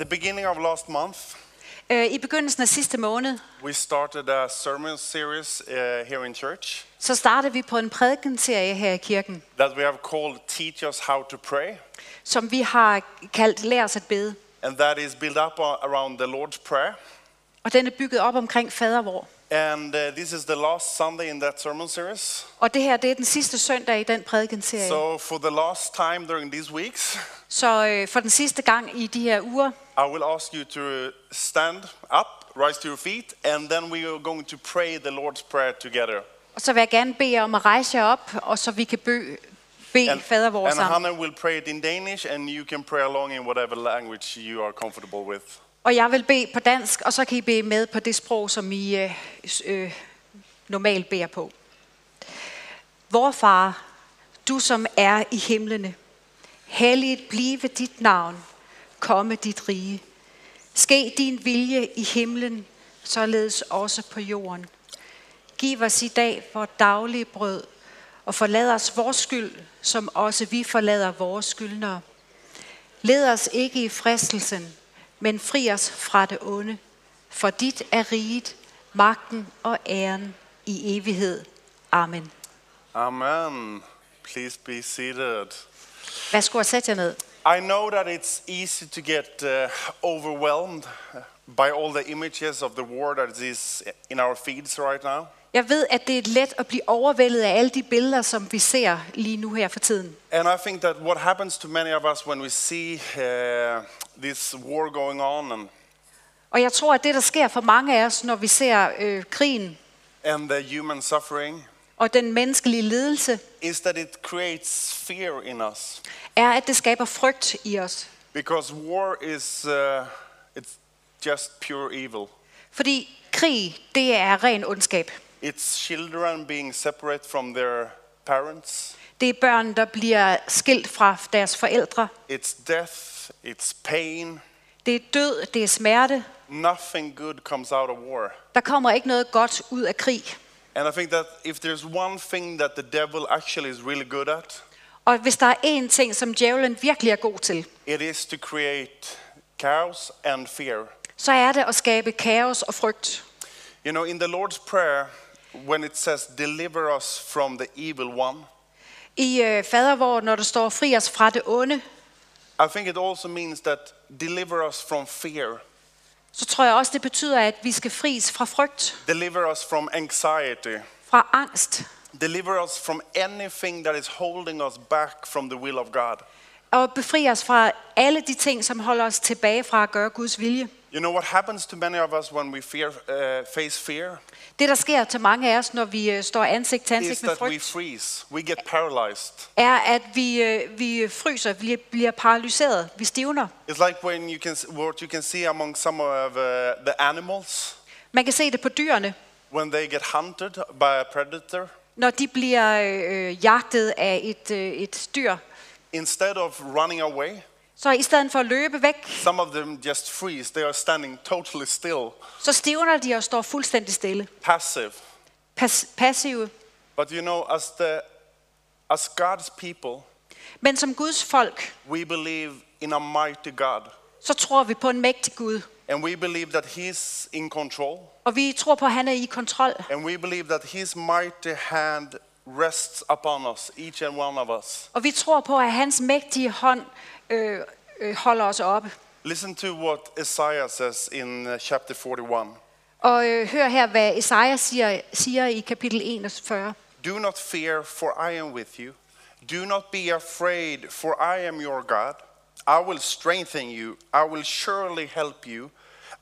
the beginning of last month, Øh, I begyndelsen af sidste måned, we started a sermon series uh, here in church så startede vi på en prædikenserie her i kirken, that we have called Teach Us How to Pray. som vi har kaldt Lær os at bede. And that is built up around the Lord's Prayer. Og den er bygget op omkring fadervor. And uh, this is the last Sunday in that sermon series. Og det her, det er den sidste søndag i den prædikenserie. So, for the last time during these weeks, så øh, for den sidste gang i de her uger, I will ask you to stand up, rise to your feet, and then we are going to pray the Lord's Prayer together. og så vil jeg gerne bede jer om at rejse jer op, og så vi kan bø, bede And, fadervor and sammen. Hannah will pray it in Danish, and you can pray along in whatever language you are comfortable with. Og jeg vil bede på dansk, og så kan I bede med på det sprog, som I øh, øh, normalt beder på. Vor far, du som er i himlene, helligt blive dit navn, komme dit rige. Ske din vilje i himlen, således også på jorden. Giv os i dag vores daglige brød, og forlad os vores skyld, som også vi forlader vores skyldnere. Led os ikke i fristelsen, men fri os fra det onde. For dit er riget, magten og æren i evighed. Amen. Amen. Please be seated. Værsgo at sætte jer ned. I know that it's easy to get uh, overwhelmed by all the images of the war that is in our feeds right now. Jeg ved, at det er let at blive overvældet af alle de billeder, som vi ser lige nu her for tiden. And I think that what happens to many of us when we see uh, this war going on and, Og jeg tror, at det, der sker for mange af os, når vi ser øh, krigen and the human suffering og den menneskelige lidelse, is that it creates fear in us. er, at det skaber frygt i os. Because war is uh, it's just pure evil. Fordi krig, det er ren ondskab. It's children being separate from their parents. Det er børn, der bliver skilt fra deres forældre. It's death, it's pain. Det er død, det er smerte. Nothing good comes out of war. Der kommer ikke noget godt ud af krig. And I think that if there's one thing that the devil actually is really good at, Og hvis der er én ting, som djævlen virkelig er god til, it is to create chaos and fear. så er det at skabe kaos og frygt. You know, in the Lord's Prayer, when it says, deliver us from the evil one, I øh, fadervor, når der står fri os fra det onde, I think it also means that deliver us from fear, så tror jeg også, det betyder, at vi skal fris fra frygt, deliver us from anxiety, fra angst, deliver us from anything that is holding us back from the will of God. og befri os fra alle de ting, som holder os tilbage fra at gøre Guds vilje. You know what happens to many of us when we fear, uh, face fear Det, der sker til mange af os, når vi øh, står ansigt til is ansigt med that we frygt, freeze, we get paralyzed. er, at vi, øh, vi fryser, vi bliver paralyseret, vi stivner. It's like when you can what you can see among some of uh, the animals Man kan se det på dyrene, when they get hunted by a predator. når de bliver øh, jagtet af et, øh, et dyr. Instead of running away, Så i stedet for at løbe væk, some of them just freeze. They are standing totally still, så stivner de og står fuldstændig stille. passive. Pas, passive. But you know, as the as God's people, Men som Guds folk, we believe in a mighty God, så tror vi på en mægtig Gud. and we believe that He's in control, Og vi tror på, at han er i kontrol. and we believe that His mighty hand rests upon us, each and one of us. Og vi tror på, at hans mægtige hånd øh, øh, holder os oppe. Listen to what Isaiah says in uh, chapter 41. Og øh, hør her, hvad Esajas siger, siger i kapitel 41. Do not fear, for I am with you. Do not be afraid, for I am your God. I will strengthen you. I will surely help you.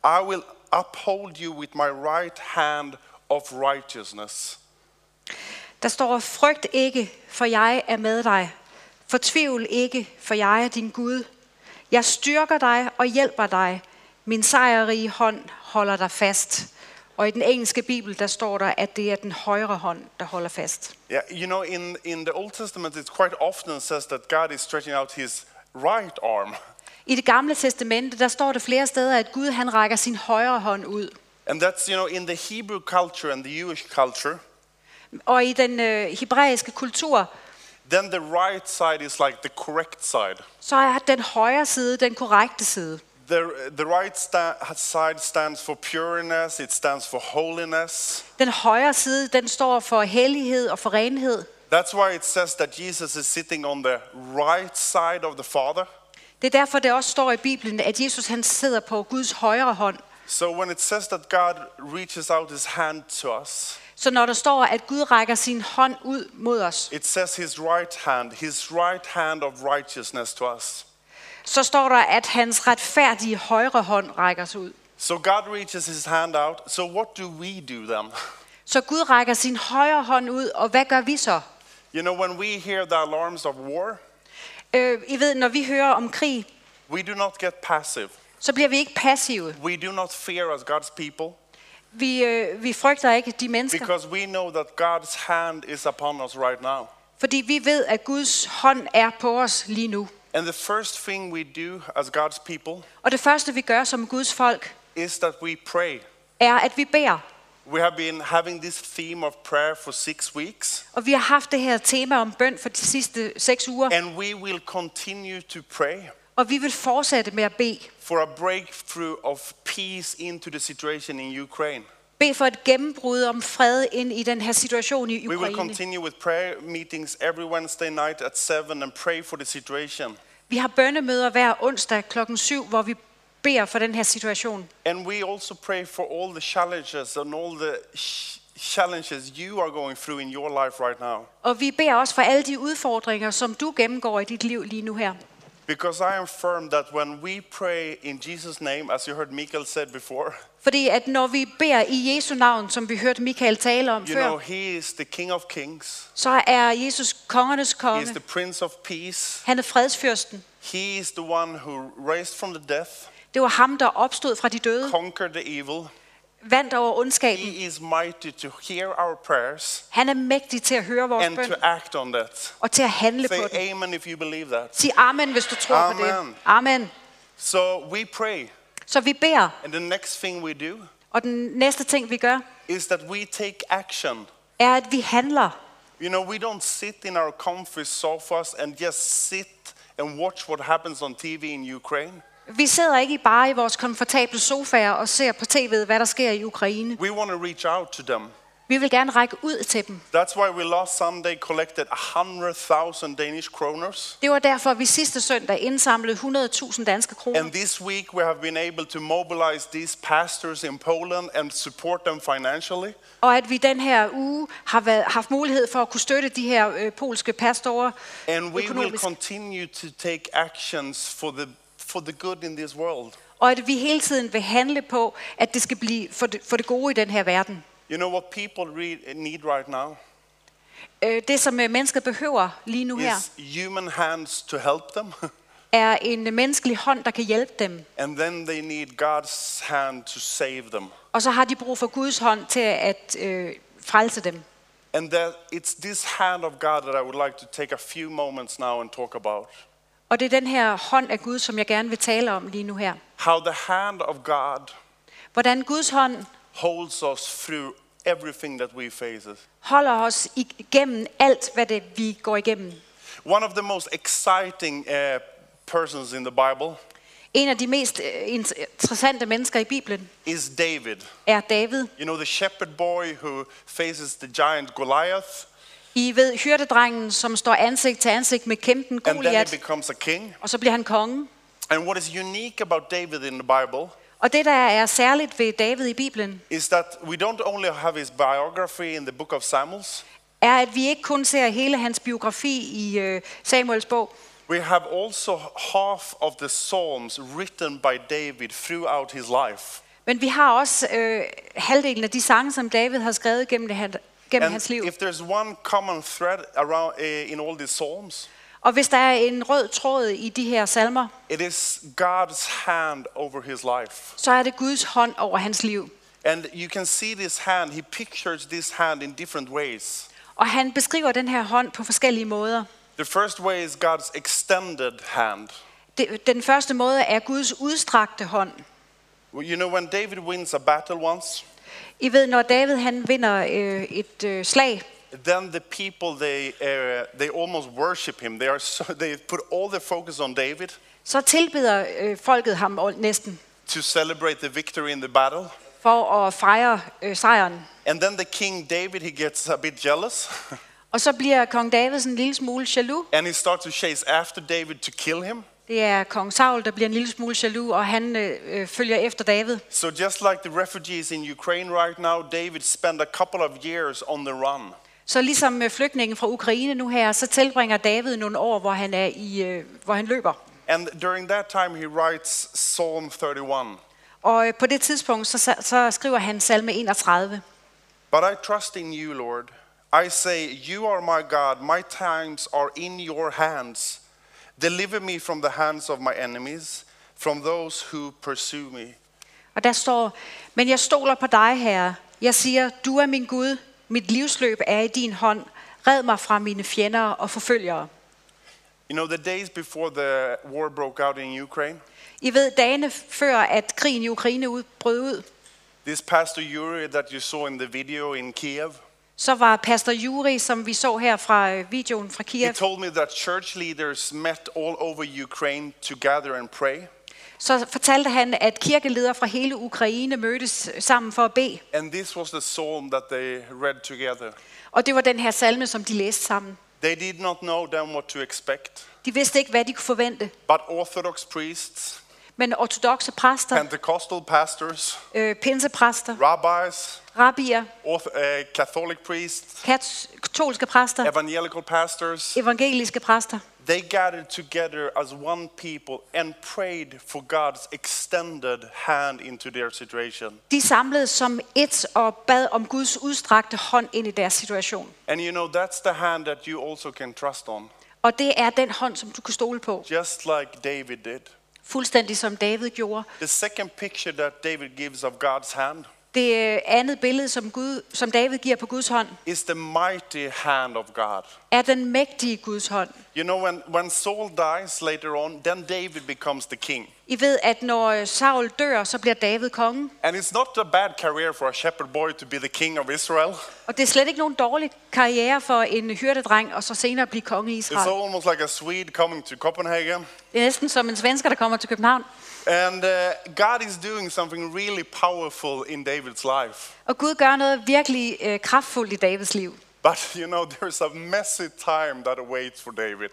I will uphold you with my right hand of righteousness. Der står, frygt ikke, for jeg er med dig. Fortvivl ikke, for jeg er din Gud. Jeg styrker dig og hjælper dig. Min sejrige hånd holder dig fast. Og i den engelske bibel, der står der, at det er den højre hånd, der holder fast. Yeah, you know, in, in the Old Testament, it quite often says that God is stretching out his right arm. I det gamle testamente, der står det flere steder, at Gud han rækker sin højre hånd ud. And that's, you know, in the Hebrew culture and the Jewish culture, Og i den øh, hebraiske kultur, then the right side is like the correct side. så er den højre side den korrekte side. The, the right sta- side stands for pureness, it stands for holiness. Den højre side, den står for hellighed og for renhed. That's why it says that Jesus is sitting on the right side of the Father. Det er derfor, det også står i Bibelen, at Jesus han sidder på Guds højre hånd. So when it says that God reaches out his hand to us, Så når der står, at Gud rækker sin hånd ud mod os, it says his right hand, his right hand of righteousness to us. så står der, at hans retfærdige højre hånd rækker sig ud. So God reaches his hand out. So what do we do then? Så Gud rækker sin højre hånd ud, og hvad gør vi så? You know, when we hear the alarms of war, Øh, I ved, når vi hører om krig, we do not get passive. Så bliver vi ikke passive. We do not fear as God's people Vi, øh, vi frygter ikke de mennesker, because we know that God's hand is upon us right now. fordi vi ved, at Guds hånd er på os lige nu. And the first thing we do as God's people Og det første, vi gør som Guds folk, is that we pray. er, at vi beder. We have been having this theme of prayer for six weeks, Og vi har haft det her tema om bøn for de sidste seks uger, and we will continue to pray og vi vil fortsætte med at bede. for a breakthrough of peace into the situation in Ukraine. Bed for et gennembrud om fred ind i den her situation i We will Ukraine. continue with prayer meetings every Wednesday night at 7 and pray for the situation. Vi har bønnemøder hver onsdag klokken 7, hvor vi beder for den her situation. And we also pray for all the challenges and all the challenges you are going through in your life right now. Og vi beder også for alle de udfordringer, som du gennemgår i dit liv lige nu her. Because I am firm that when we pray in Jesus' name, as you heard Michael said before, Fordi at når vi beder i Jesu navn, som vi hørte Michael tale om you know, He is the King of Kings, så er Jesus kongernes He is konge. the Prince of Peace, Han er fredsfyrsten. He is the one who raised from the death, Det var ham, der opstod fra de døde, conquered the evil. Vandt over ondskaben. He is mighty to hear our prayers Han er mægtig til at høre vores and bøn to act on that. og til at handle på Say den. amen if you believe that. Sig amen, hvis du tror på det. Amen. Amen. So we pray, Så vi beder, and the next thing we do og den næste ting, vi gør, is that we take action. er, at vi handler. You know, we don't sit in our comfy sofas and just sit and watch what happens on TV in Ukraine. Vi sidder ikke bare i vores komfortable sofaer og ser på tv'et, hvad der sker i Ukraine. We want to reach out to them. Vi vil gerne række ud til dem. That's why we last Sunday collected 100,000 Danish kroners. Det var derfor, vi sidste søndag indsamlede 100.000 danske kroner. And this week we have been able to mobilize these pastors in Poland and support them financially. Og at vi den her uge har været, haft mulighed for at kunne støtte de her øh, polske pastorer And we will økonomisk. continue to take actions for the, for the good in this world. Og at vi hele tiden vil handle på, at det skal blive for det, for det gode i den her verden. You know what people re- need right now? Øh, Det, som øh, mennesket behøver lige nu her, Is human hands to help them. er en menneskelig hånd, der kan hjælpe dem. and then they need God's hand to save them. Og så har de brug for Guds hånd til at øh, frelse dem. And that it's this hand of God that I would like to take a few moments now and talk about. Og det er den her hånd af Gud, som jeg gerne vil tale om lige nu her. How the hand of God Hvordan Guds hånd holds us through everything that we face. holder os igennem alt, hvad det vi går igennem. One of the most exciting uh, persons in the Bible En af de mest øh, interessante mennesker i Bibelen is David. er David. You know, the shepherd boy who faces the giant Goliath, I ved hyrdedrengen, som står ansigt til ansigt med kæmpen and then he Goliat, becomes a king. og så bliver han konge. And what is unique about David in the Bible Og det, der er særligt ved David i Bibelen, is that we don't only have his biography in the book of Samuels, er, at vi ikke kun ser hele hans biografi i øh, Samuels bog, we have also half of the Psalms written by David throughout his life. men vi har også øh, halvdelen af de sange, som David har skrevet gennem, det, han- gennem And hans liv. if there's one common thread around uh, in all these Psalms, Og hvis der er en rød tråd i de her salmer, it is God's hand over his life. så er det Guds hånd over hans liv. And you can see this hand, he pictures this hand in different ways. Og han beskriver den her hånd på forskellige måder. The first way is God's extended hand. Det, den første måde er Guds udstrakte hånd. You know, when David wins a battle once, I ved, når David han vinder øh, et øh, slag, then the people they uh, they almost worship him. They are so, they put all their focus on David, så tilbeder øh, folket ham næsten to celebrate the victory in the battle. for at fejre øh, sejren. And then the king David, he gets a bit jealous Og så bliver kong David en lille smule jaloux. and he starts to chase after David to kill him. Det er kong Saul, der bliver en lille smule jaloux, og han øh, øh, følger efter David. So just like the refugees in Ukraine right now, David spent a couple of years on the run. Så ligesom med flygtningen fra Ukraine nu her, så tilbringer David nogle år, hvor han er i, øh, hvor han løber. And during that time, he writes Psalm 31. Og øh, på det tidspunkt, så, så skriver han salme 31. But I trust in you, Lord. I say, You are my God. My times are in your hands. Deliver me from the hands of my enemies, from those who pursue me. Og der står, men jeg stoler på dig, Herre. Jeg siger, du er min Gud. Mit livsløb er i din hånd. Red mig fra mine fjender og forfølgere. You know, the days before the war broke out in Ukraine, I ved, dagene før, at krigen i Ukraine ud- brød ud, this Pastor Yuri that you saw in the video in Kiev, så var pastor Juri, som vi så her fra øh, videoen fra he Kiev, told me that church leaders met all over Ukraine to gather and pray. så fortalte han, at kirkeledere fra hele Ukraine mødtes sammen for at bede. And this was the psalm that they read together. Og det var den her salme, som de læste sammen. They did not know then what to expect, De vidste ikke, hvad de kunne forvente. but Orthodox priests, Men ortodoxe præster, Pentecostal pastors, øh, pinsepræster, rabbis, rabbier, orth- uh, Catholic priests, kat- katolske præster, evangelical pastors, evangeliske præster, they gathered together as one people and prayed for God's extended hand into their situation. de samledes som et og bad om Guds udstrakte hånd ind i deres situation. And you know, that's the hand that you also can trust on, Og det er den hånd, som du kan stole på, just like David did. Fuldstændig som David gjorde. The second picture that David gives of God's hand Det øh, andet billede, som, Gud, som David giver på Guds hånd, is the mighty hand of God. er den mægtige Guds hånd. You know, when, when Saul dies later on, then David becomes the king. I ved, at når øh, Saul dør, så bliver David kongen. And it's not a bad career for a shepherd boy to be the king of Israel. Og det er slet ikke nogen dårlig karriere for en hyrdedreng, og så senere blive konge i It's Israel. almost like a Swede coming to Copenhagen. Det er næsten som en svensker, der kommer til København. And uh, God is doing something really powerful in David's life. Og Gud gør noget virkelig øh, kraftfuldt i Davids liv. But you know, there's a messy time that awaits for David.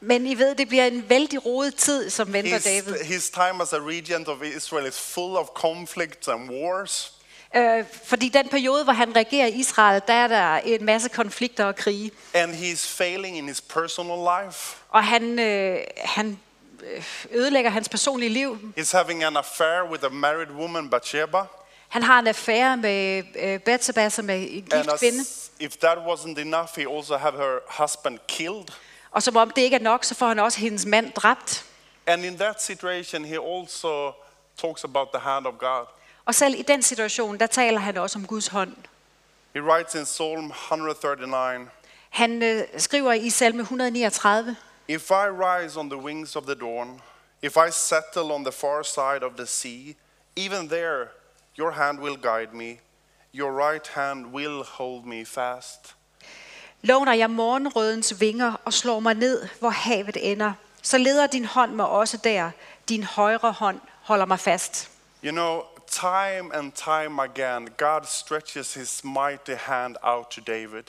Men I ved, det bliver en vældig rodet tid, som venter His, David. his time as a regent of Israel is full of conflicts and wars. Øh, fordi den periode, hvor han regerer Israel, der er der en masse konflikter og krige. And he's failing in his personal life. Og han, øh, han ødelægger hans personlige liv. He's having an affair with a married woman, Bathsheba. Han har en affære med øh, Betseba, som er en And gift kvinde. as, if that wasn't enough, he also have her husband killed. Og som om det ikke er nok, så får han også hendes mand dræbt. And in that situation, he also talks about the hand of God. Og selv i den situation, der taler han også om Guds hånd. He writes in Psalm 139 Han øh, skriver i salme 139, If I rise on the wings of the dawn, if I settle on the far side of the sea, even there your hand will guide me, your right hand will hold me fast. Låner jeg morgenrødens vinger og slår mig ned, hvor havet ender, så leder din hånd mig også der. Din højre hånd holder mig fast. You know, time and time again, God stretches his mighty hand out to David.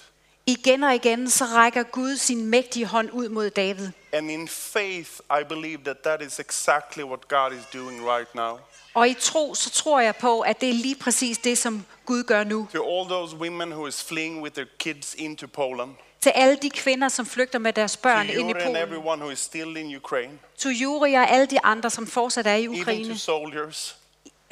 Igen og igen, så rækker Gud sin mægtige hånd ud mod David. And in faith, I believe that that is exactly what God is doing right now. Og i tro, så tror jeg på, at det er lige præcis det, som Gud gør nu. To all those women who is fleeing with their kids into Poland, Til alle de kvinder, som flygter med deres to børn ind i Polen. everyone who is still in Ukraine, Til Juri og alle de andre, som fortsat er i even to Ukraine. soldiers,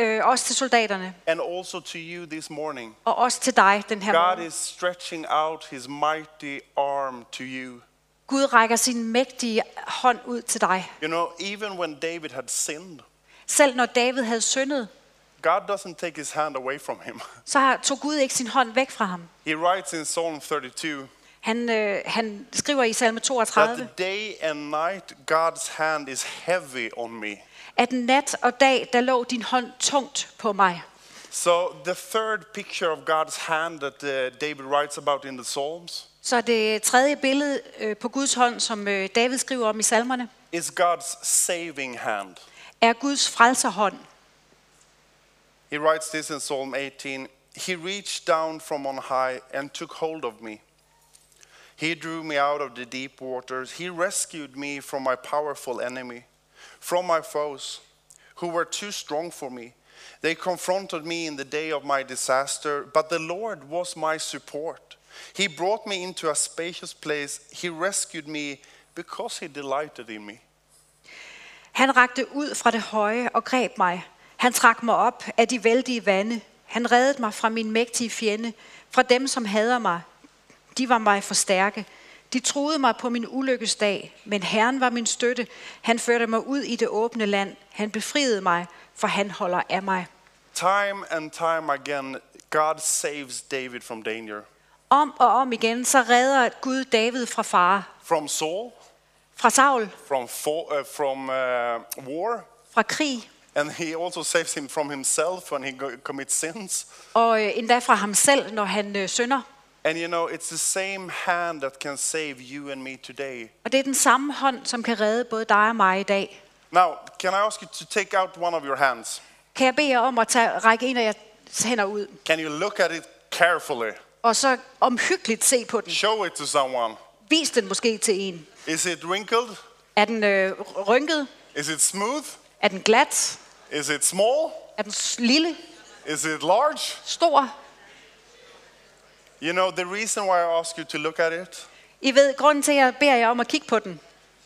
Øh, også til soldaterne. and also to you this morning. Og også til dig den her God morgen. is stretching out his mighty arm to you. Gud rækker sin mægtige hånd ud til dig. You know, even when David had sinned, Selv når David havde syndet, God doesn't take his hand away from him. så tog Gud ikke sin hånd væk fra ham. He writes in Psalm 32 Han, øh, han skriver i salme that 32, day and night God's hand is heavy on me. At nat og dag, der lå din hånd tungt på mig. So the third picture of God's hand that uh, David writes about in the Psalms Så det tredje billede øh, på Guds hånd, som øh, David skriver om i salmerne, is God's saving hand. er Guds frelserhånd. He writes this in Psalm 18 He reached down from on high and took hold of me. He drew me out of the deep waters. He rescued me from my powerful enemy, from my foes, who were too strong for me. They confronted me in the day of my disaster, but the Lord was my support. He brought me into a spacious place. He rescued me because he delighted in me. Han rakte ud fra det høje og greb mig. Han trak mig op af de vældige vande. Han reddede mig fra min mægtige fjende, fra dem, som hader mig. De var mig for stærke. De troede mig på min ulykkesdag, men Herren var min støtte. Han førte mig ud i det åbne land. Han befriede mig, for han holder af mig. Time and time again, God saves David from danger. Om og om igen, så redder Gud David fra fare. From Saul, Fra Saul, from, for, uh, from uh, war, fra krig, and he also saves him from himself when he commits sins. og øh, endda fra ham selv, når han øh, synder. And you know, it's the same hand that can save you and me today. Og det er den samme hånd, som kan redde både dig og mig i dag. Now, can I ask you to take out one of your hands? Kan jeg bede jer om at tage, række en af jeres hænder ud, Can you look at it carefully? og så omhyggeligt se på den. Show it to someone. Vis den måske til en. Is it wrinkled? Er den øh, rynket? Is it smooth? Er den glat? Is it small? Er den s- lille? Is it large? Stor? You know, the reason why I ask you to look at it, I ved, grunden til, at jeg beder jer om at kigge på den,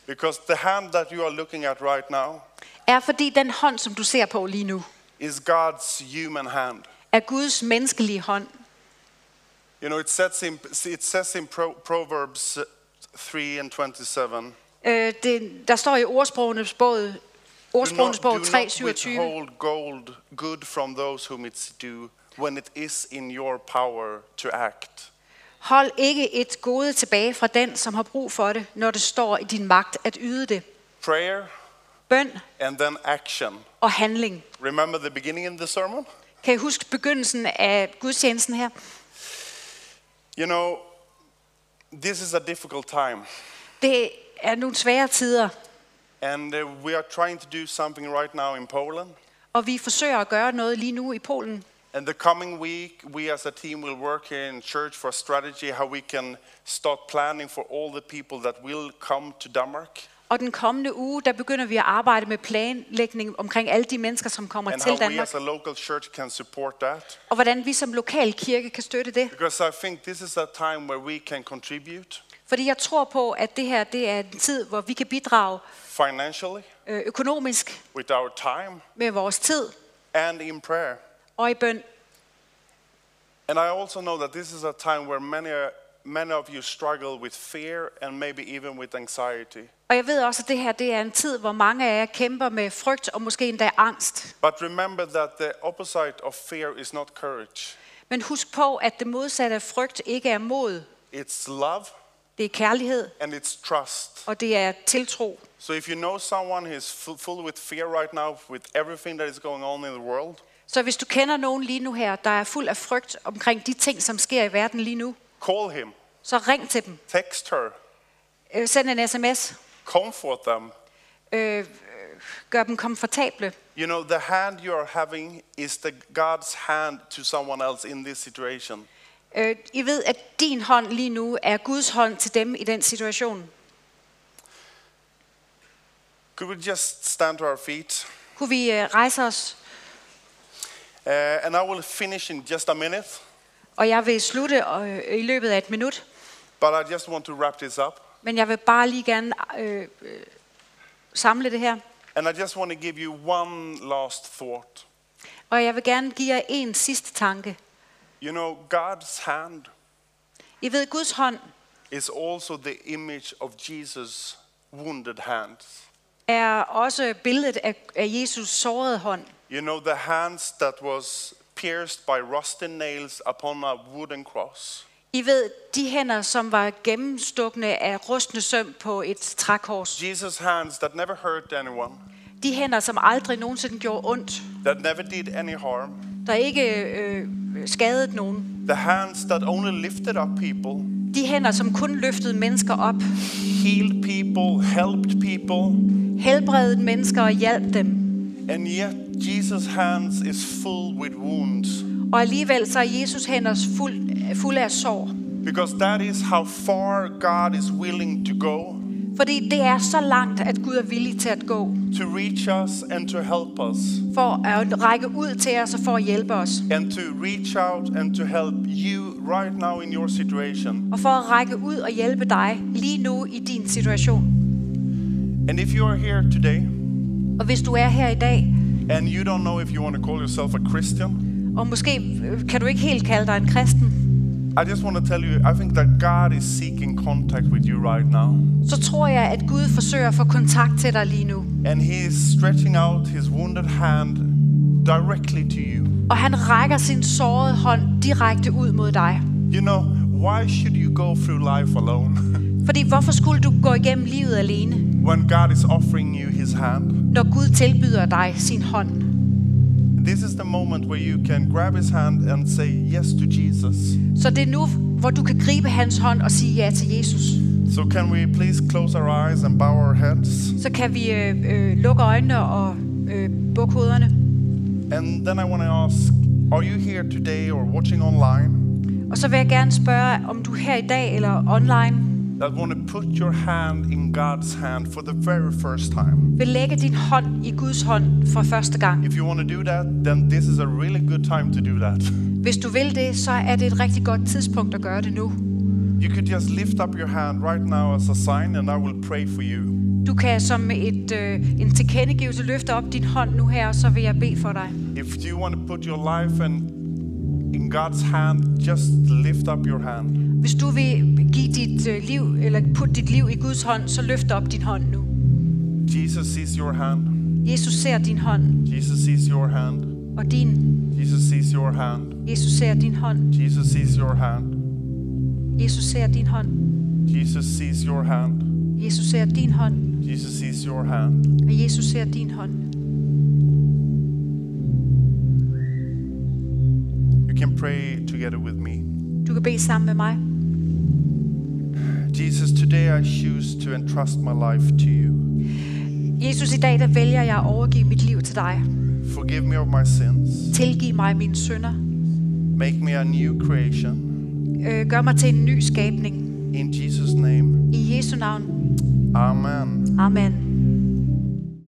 because the hand that you are looking at right now er fordi den hånd, som du ser på lige nu, is God's human hand. er Guds menneskelige hånd. You know, it, sets in, it says in Pro, Proverbs 3 and 27 Øh, det, der står i ordsprogenes bog, Do ordsprogenes not, bog do 3, not 27. withhold gold good from those whom it's due when it is in your power to act. Hold ikke et gode tilbage fra den, som har brug for det, når det står i din magt at yde det. Prayer Bøn and then action. og handling. Remember the beginning in the sermon? Kan I huske begyndelsen af gudstjenesten her? You know, this is a difficult time, Det er nogle svære tider, and uh, we are trying to do something right now in Poland. og vi forsøger at gøre noget lige nu i Polen. And the coming week, we as a team will work here in church for a strategy how we can start planning for all the people that will come to Denmark Og den kommende uge, der begynder vi at arbejde med planlægning omkring alle de mennesker, som kommer and how til we as a local church can support that. Og hvordan vi som lokal kirke kan støtte det. Because I think this is a time where we can contribute Fordi jeg tror på, at det her det er en tid, hvor vi kan bidrage financially, øh, økonomisk with our time, med vores tid and in prayer. og i bøn. And I also know that this is a time where many, many of you struggle with fear and maybe even with anxiety. Og jeg ved også, at det her det er en tid, hvor mange af jer kæmper med frygt og måske endda angst. But remember that the opposite of fear is not courage, Men husk på, at det modsatte af frygt ikke er mod. it's love Det er kærlighed, and it's trust. og det er tiltro. So if you know someone who is full, with fear right now, with everything that is going on in the world, Så hvis du kender nogen lige nu her, der er fuld af frygt omkring de ting, som sker i verden lige nu, call him, så ring til dem. text her, Øh, Send en sms. comfort them. Øh, gør dem komfortable. You know, the hand you are having is the God's hand to someone else in this situation. Øh, I ved, at din hånd lige nu er Guds hånd til dem i den situation. Could we just stand to our feet? Kunne vi øh, rejse os? Uh, and I will finish in just a minute, Og jeg vil slutte øh, i løbet af et minut. but I just want to wrap this up. Men jeg vil bare lige gerne øh, øh, samle det her. And I just want to give you one last thought. Og jeg vil gerne give jer en sidste tanke. You know, God's hand I ved, Guds hånd is also the image of Jesus' wounded hands. er også billedet af, af Jesus sårede hånd. You know, the hands that was pierced by rusty nails upon a wooden cross. I ved, de hænder, som var gennemstukne af rustne søm på et trækors. Jesus' hands that never hurt anyone, De hænder, som aldrig nogensinde gjorde ondt. that never did any harm, der ikke øh, skadede nogen. The hands that only lifted up people, De hænder, som kun løftede mennesker op, healed people, helped people, helbredede mennesker og hjalp dem. and yet Jesus' hands is full with wounds. Og alligevel så er Jesus hænder fuld, fuld af sår. Because that is how far God is willing to go Fordi det er så langt, at Gud er villig til at gå. to reach us and to help us, For at række ud til os og for at hjælpe os. and to reach out and to help you right now in your situation. Og for at række ud og hjælpe dig lige nu i din situation. And if you are here today Og hvis du er her i dag, and you don't know if you want to call yourself a Christian, og måske kan du ikke helt kalde dig en kristen, I just want to tell you, I think that God is seeking contact with you right now. så tror jeg, at Gud forsøger at få kontakt til dig lige nu. And He is stretching out His wounded hand directly to you. Og han rækker sin sårede hånd direkte ud mod dig. You know, why should you go through life alone Fordi hvorfor skulle du gå igennem livet alene, when God is offering you His hand? når Gud tilbyder dig sin hånd? This is the moment where you can grab His hand and say yes to Jesus. Så det er nu, hvor du kan gribe hans hånd og sige ja til Jesus. So, can we please close our eyes and bow our heads? Så kan vi øh, øh, lukke øjnene og øh, bukke hovederne. And then I want to ask Are you here today or watching online Og så vil jeg gerne spørge, om du her i dag eller online that want to put your hand in God's hand for the very first time? vil lægge din hånd i Guds hånd for første gang. If you want to do that, then this is a really good time to do that. Hvis du vil det, så er det et rigtig godt tidspunkt at gøre det nu. You could just lift up your hand right now as a sign, and I will pray for you. Du kan som et, øh, en tilkendegivelse løfte op din hånd nu her, og så vil jeg bede for dig. If you want to put your life and in God's hand, just lift up your hand. Hvis du vil give dit øh, liv, eller putte dit liv i Guds hånd, så løft op din hånd nu. Jesus sees your hand. Jesus ser din hånd, Jesus sees your hand. og din. Jesus sees your hand. Jesus ser din hånd. Jesus sees your hand. Jesus ser din hånd. Jesus sees your hand. Jesus ser din hånd. Jesus sees your hand. Og Jesus ser din hånd. You can pray together with me. Du kan bede sammen med mig. Jesus, today I choose to entrust my life to you. Jesus, i dag der vælger jeg at overgive mit liv til dig. Forgive me of my sins. Tilgiv mig mine synder. Make me a new creation. Øh, gør mig til en ny skabning. In Jesus' name. I Jesu navn. Amen. Amen.